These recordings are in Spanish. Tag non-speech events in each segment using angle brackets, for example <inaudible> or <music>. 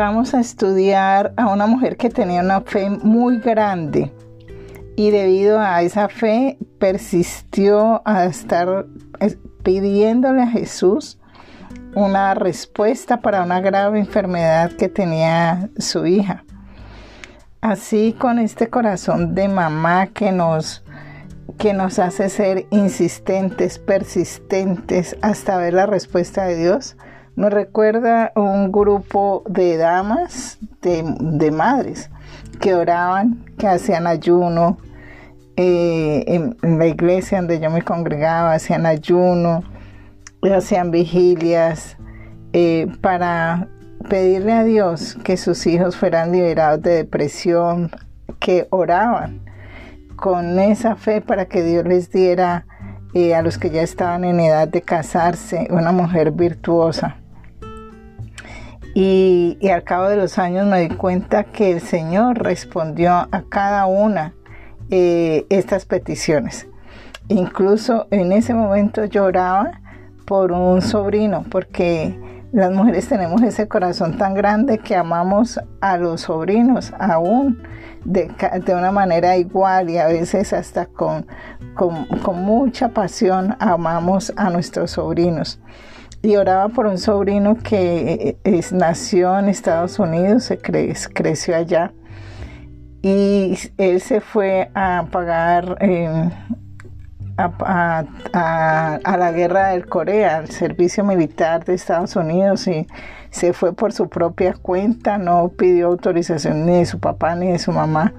vamos a estudiar a una mujer que tenía una fe muy grande y debido a esa fe persistió a estar pidiéndole a Jesús una respuesta para una grave enfermedad que tenía su hija. Así con este corazón de mamá que nos que nos hace ser insistentes, persistentes hasta ver la respuesta de Dios, nos recuerda un grupo de damas, de, madres, que oraban, que hacían ayuno, eh, en, la iglesia donde yo me congregaba, hacían ayuno, hacían vigilias eh, para pedirle a Dios que sus hijos fueran liberados de depresión, que oraban con esa fe para que Dios les diera eh, a los que ya estaban en edad de casarse una mujer virtuosa. Y, al cabo de los años me di cuenta que el Señor respondió a cada una eh, estas peticiones. Incluso en ese momento lloraba por un sobrino, porque las mujeres tenemos ese corazón tan grande que amamos a los sobrinos aún de, una manera igual y a veces hasta con, con, mucha pasión amamos a nuestros sobrinos. Y oraba por un sobrino que es, nació en Estados Unidos, se creció allá y él se fue a pagar eh, a, la guerra del Corea, al servicio militar de Estados Unidos y se fue por su propia cuenta, no pidió autorización ni de su papá ni de su mamá,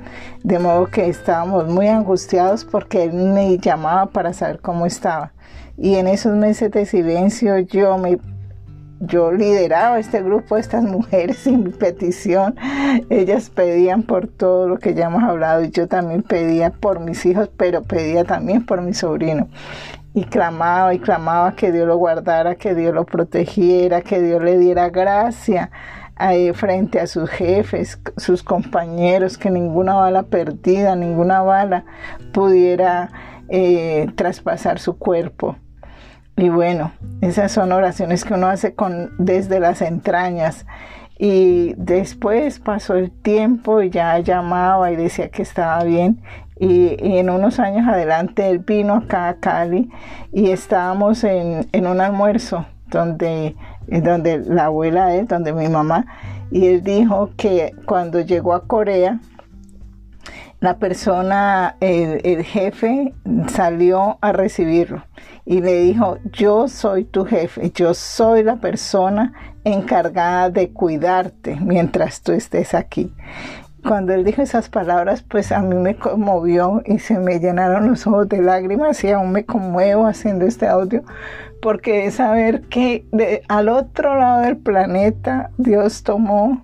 de modo que estábamos muy angustiados porque él me llamaba para saber cómo estaba. Y en esos meses de silencio yo me yo lideraba este grupo, estas mujeres <laughs> sin petición. Ellas pedían por todo lo que ya hemos hablado y yo también pedía por mis hijos, pero pedía también por mi sobrino. Y clamaba y clamaba que Dios lo guardara, que Dios lo protegiera, que Dios le diera gracia ahí frente a sus jefes, sus compañeros, que ninguna bala perdida, ninguna bala pudiera eh, traspasar su cuerpo. Y bueno, esas son oraciones que uno hace con, desde las entrañas. Y después pasó el tiempo y ya llamaba y decía que estaba bien. Y, en unos años adelante él vino acá a Cali y estábamos en, un almuerzo donde, donde la abuela de él, donde mi mamá, y él dijo que cuando llegó a Corea, la persona, el, jefe salió a recibirlo y le dijo, yo soy tu jefe, yo soy la persona encargada de cuidarte mientras tú estés aquí. Cuando él dijo esas palabras, pues a mí me conmovió y se me llenaron los ojos de lágrimas y aún me conmuevo haciendo este audio, porque es saber que al otro lado del planeta Dios tomó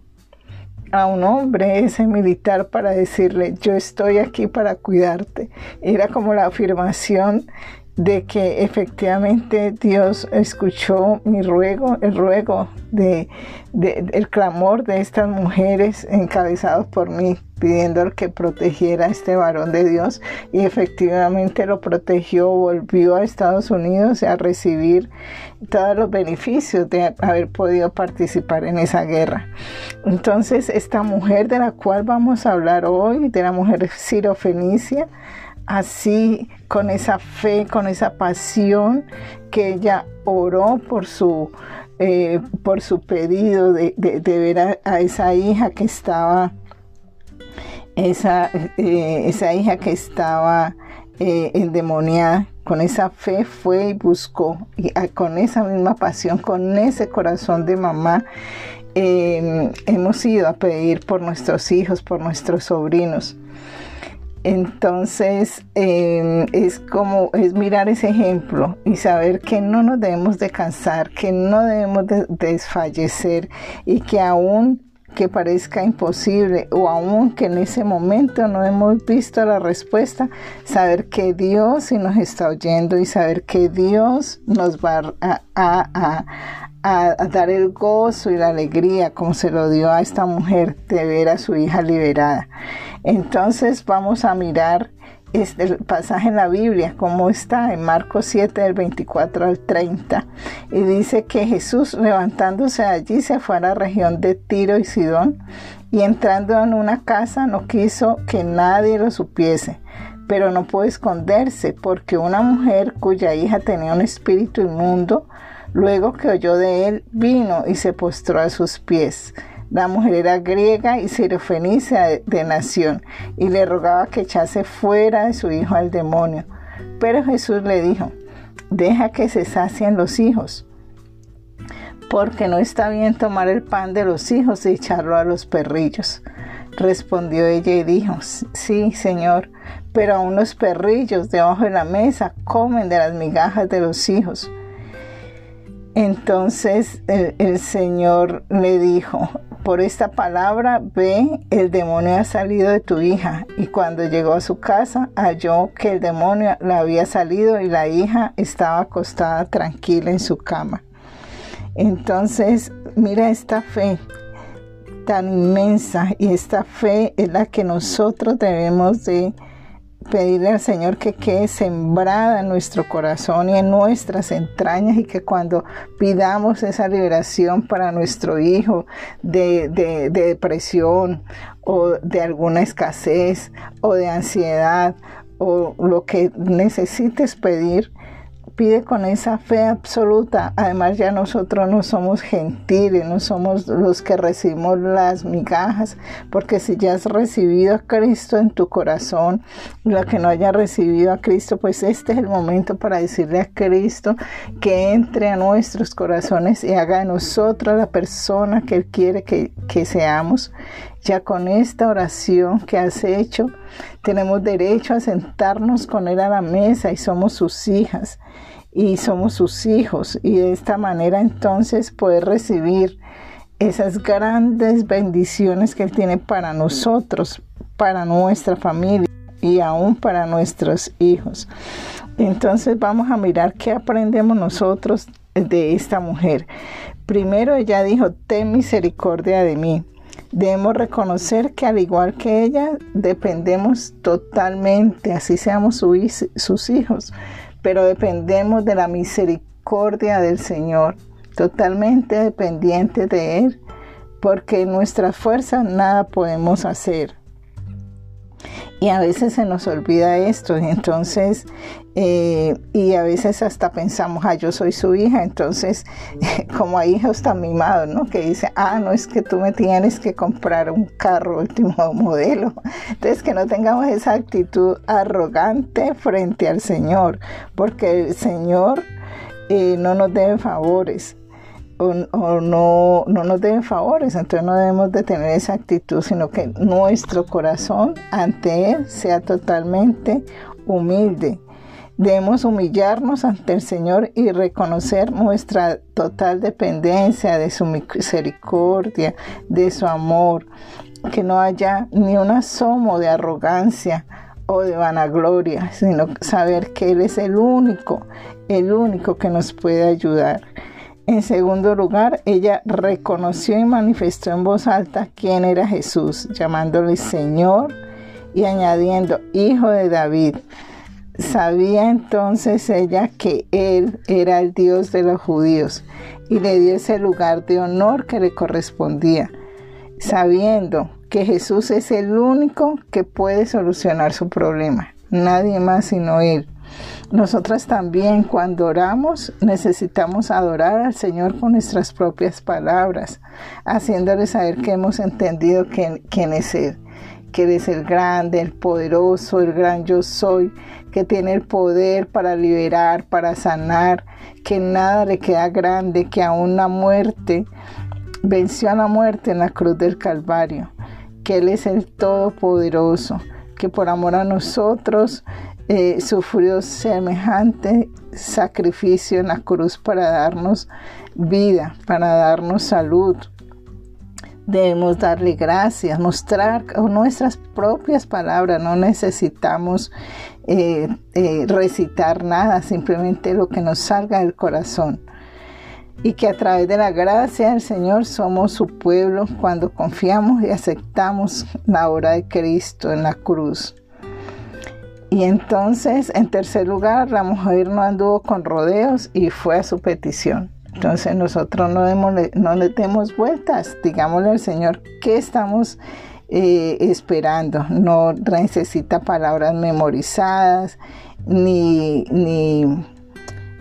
a un hombre, ese militar, para decirle, yo estoy aquí para cuidarte. Era como la afirmación de que efectivamente Dios escuchó mi ruego, el ruego de, el clamor de estas mujeres encabezados por mí, pidiendo que protegiera a este varón de Dios y efectivamente lo protegió, volvió a Estados Unidos a recibir todos los beneficios de haber podido participar en esa guerra. Entonces, esta mujer de la cual vamos a hablar hoy, de la mujer sirofenicia, así con esa fe, con esa pasión que ella oró por su, eh, por su pedido de, ver a, esa hija que estaba, esa, eh, esa hija que estaba eh, endemoniada. Con esa fe fue y buscó, y ah, con esa misma pasión, con ese corazón de mamá, hemos ido a pedir por nuestros hijos, por nuestros sobrinos. Entonces em, es como es mirar ese ejemplo y saber que no nos debemos de cansar, que no debemos de desfallecer y que aún que parezca imposible o aún que en ese momento no hemos visto la respuesta, saber que Dios sí nos está oyendo y saber que Dios nos va a, a dar el gozo y la alegría como se lo dio a esta mujer de ver a su hija liberada. Entonces vamos a mirar este pasaje en la Biblia, como está en Marcos 7 del 24 al 30, y dice que Jesús levantándose allí se fue a la región de Tiro y Sidón, y entrando en una casa no quiso que nadie lo supiese, pero no pudo esconderse porque una mujer cuya hija tenía un espíritu inmundo, luego que oyó de él, vino y se postró a sus pies. La mujer era griega y sirofenicia de, nación y le rogaba que echase fuera de su hijo al demonio. Pero Jesús le dijo, deja que se sacien los hijos, porque no está bien tomar el pan de los hijos y echarlo a los perrillos. Respondió ella y dijo, sí, Señor, pero aún los perrillos debajo de la mesa comen de las migajas de los hijos. Entonces el Señor le dijo, por esta palabra, ve, el demonio ha salido de tu hija. Y cuando llegó a su casa, halló que el demonio le había salido y la hija estaba acostada tranquila en su cama. Entonces, mira esta fe tan inmensa y esta fe es la que nosotros debemos de pedirle al Señor que quede sembrada en nuestro corazón y en nuestras entrañas y que cuando pidamos esa liberación para nuestro hijo de, de depresión o de alguna escasez o de ansiedad o lo que necesites pedir, pide con esa fe absoluta. Además ya nosotros no somos gentiles, no somos los que recibimos las migajas, porque si ya has recibido a Cristo en tu corazón, la que no haya recibido a Cristo, pues este es el momento para decirle a Cristo que entre a nuestros corazones y haga de nosotros la persona que Él quiere que, que seamos. Ya con esta oración que has hecho, tenemos derecho a sentarnos con Él a la mesa y somos sus hijas y somos sus hijos y de esta manera entonces poder recibir esas grandes bendiciones que Él tiene para nosotros, para nuestra familia y aún para nuestros hijos. Entonces vamos a mirar qué aprendemos nosotros de esta mujer. Primero ella dijo, ten misericordia de mí. Debemos reconocer que al igual que ella, dependemos totalmente, así seamos sus hijos, pero dependemos de la misericordia del Señor, totalmente dependientes de Él, porque en nuestras fuerzas nada podemos hacer. Y a veces se nos olvida esto, y entonces, eh, y a veces hasta pensamos, ah, yo soy su hija, entonces, <laughs> como hay hijos tan mimados, ¿no? Que dice, ah, no es que tú me tienes que comprar un carro último modelo. <laughs> Entonces, que no tengamos esa actitud arrogante frente al Señor, porque el Señor eh, no nos debe favores o, no, no nos deben favores, entonces no debemos de tener esa actitud, sino que nuestro corazón ante Él sea totalmente humilde. Debemos humillarnos ante el Señor y reconocer nuestra total dependencia de su misericordia, de su amor, que no haya ni un asomo de arrogancia o de vanagloria, sino saber que Él es el único, el único que nos puede ayudar. En segundo lugar, ella reconoció y manifestó en voz alta quién era Jesús, llamándole Señor y añadiendo Hijo de David. Sabía entonces ella que Él era el Dios de los judíos y le dio ese lugar de honor que le correspondía, sabiendo que Jesús es el único que puede solucionar su problema, nadie más sino Él. Nosotras también cuando oramos necesitamos adorar al Señor con nuestras propias palabras, haciéndole saber que hemos entendido quién, es Él, que Él es el grande, el poderoso, el gran yo soy, que tiene el poder para liberar, para sanar, que nada le queda grande, que aún la muerte venció a la muerte en la cruz del Calvario, que Él es el Todopoderoso, que por amor a nosotros eh, sufrió semejante sacrificio en la cruz para darnos vida, para darnos salud. Debemos darle gracias, mostrar nuestras propias palabras, no necesitamos eh, eh, recitar nada, simplemente lo que nos salga del corazón. Y que a través de la gracia del Señor somos su pueblo cuando confiamos y aceptamos la obra de Cristo en la cruz. Y entonces, en tercer lugar, la mujer no anduvo con rodeos y fue a su petición. Entonces nosotros no, no le demos vueltas, digámosle al Señor qué estamos eh, esperando. No necesita palabras memorizadas ni, ni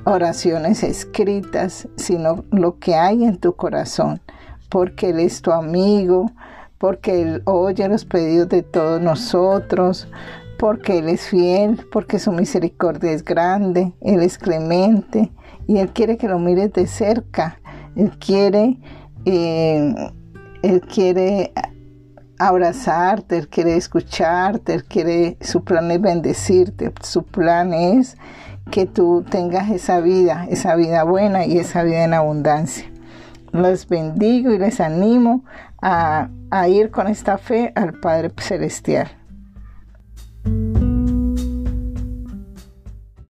oraciones escritas, sino lo que hay en tu corazón, porque Él es tu amigo, porque Él oye los pedidos de todos nosotros, porque Él es fiel, porque su misericordia es grande, Él es clemente y Él quiere que lo mires de cerca, Él quiere, eh, Él quiere abrazarte, Él quiere escucharte, Él quiere, su plan es bendecirte, su plan es que tú tengas esa vida, esa vida buena y esa vida en abundancia. Los bendigo y les animo a, a ir con esta fe al Padre Celestial.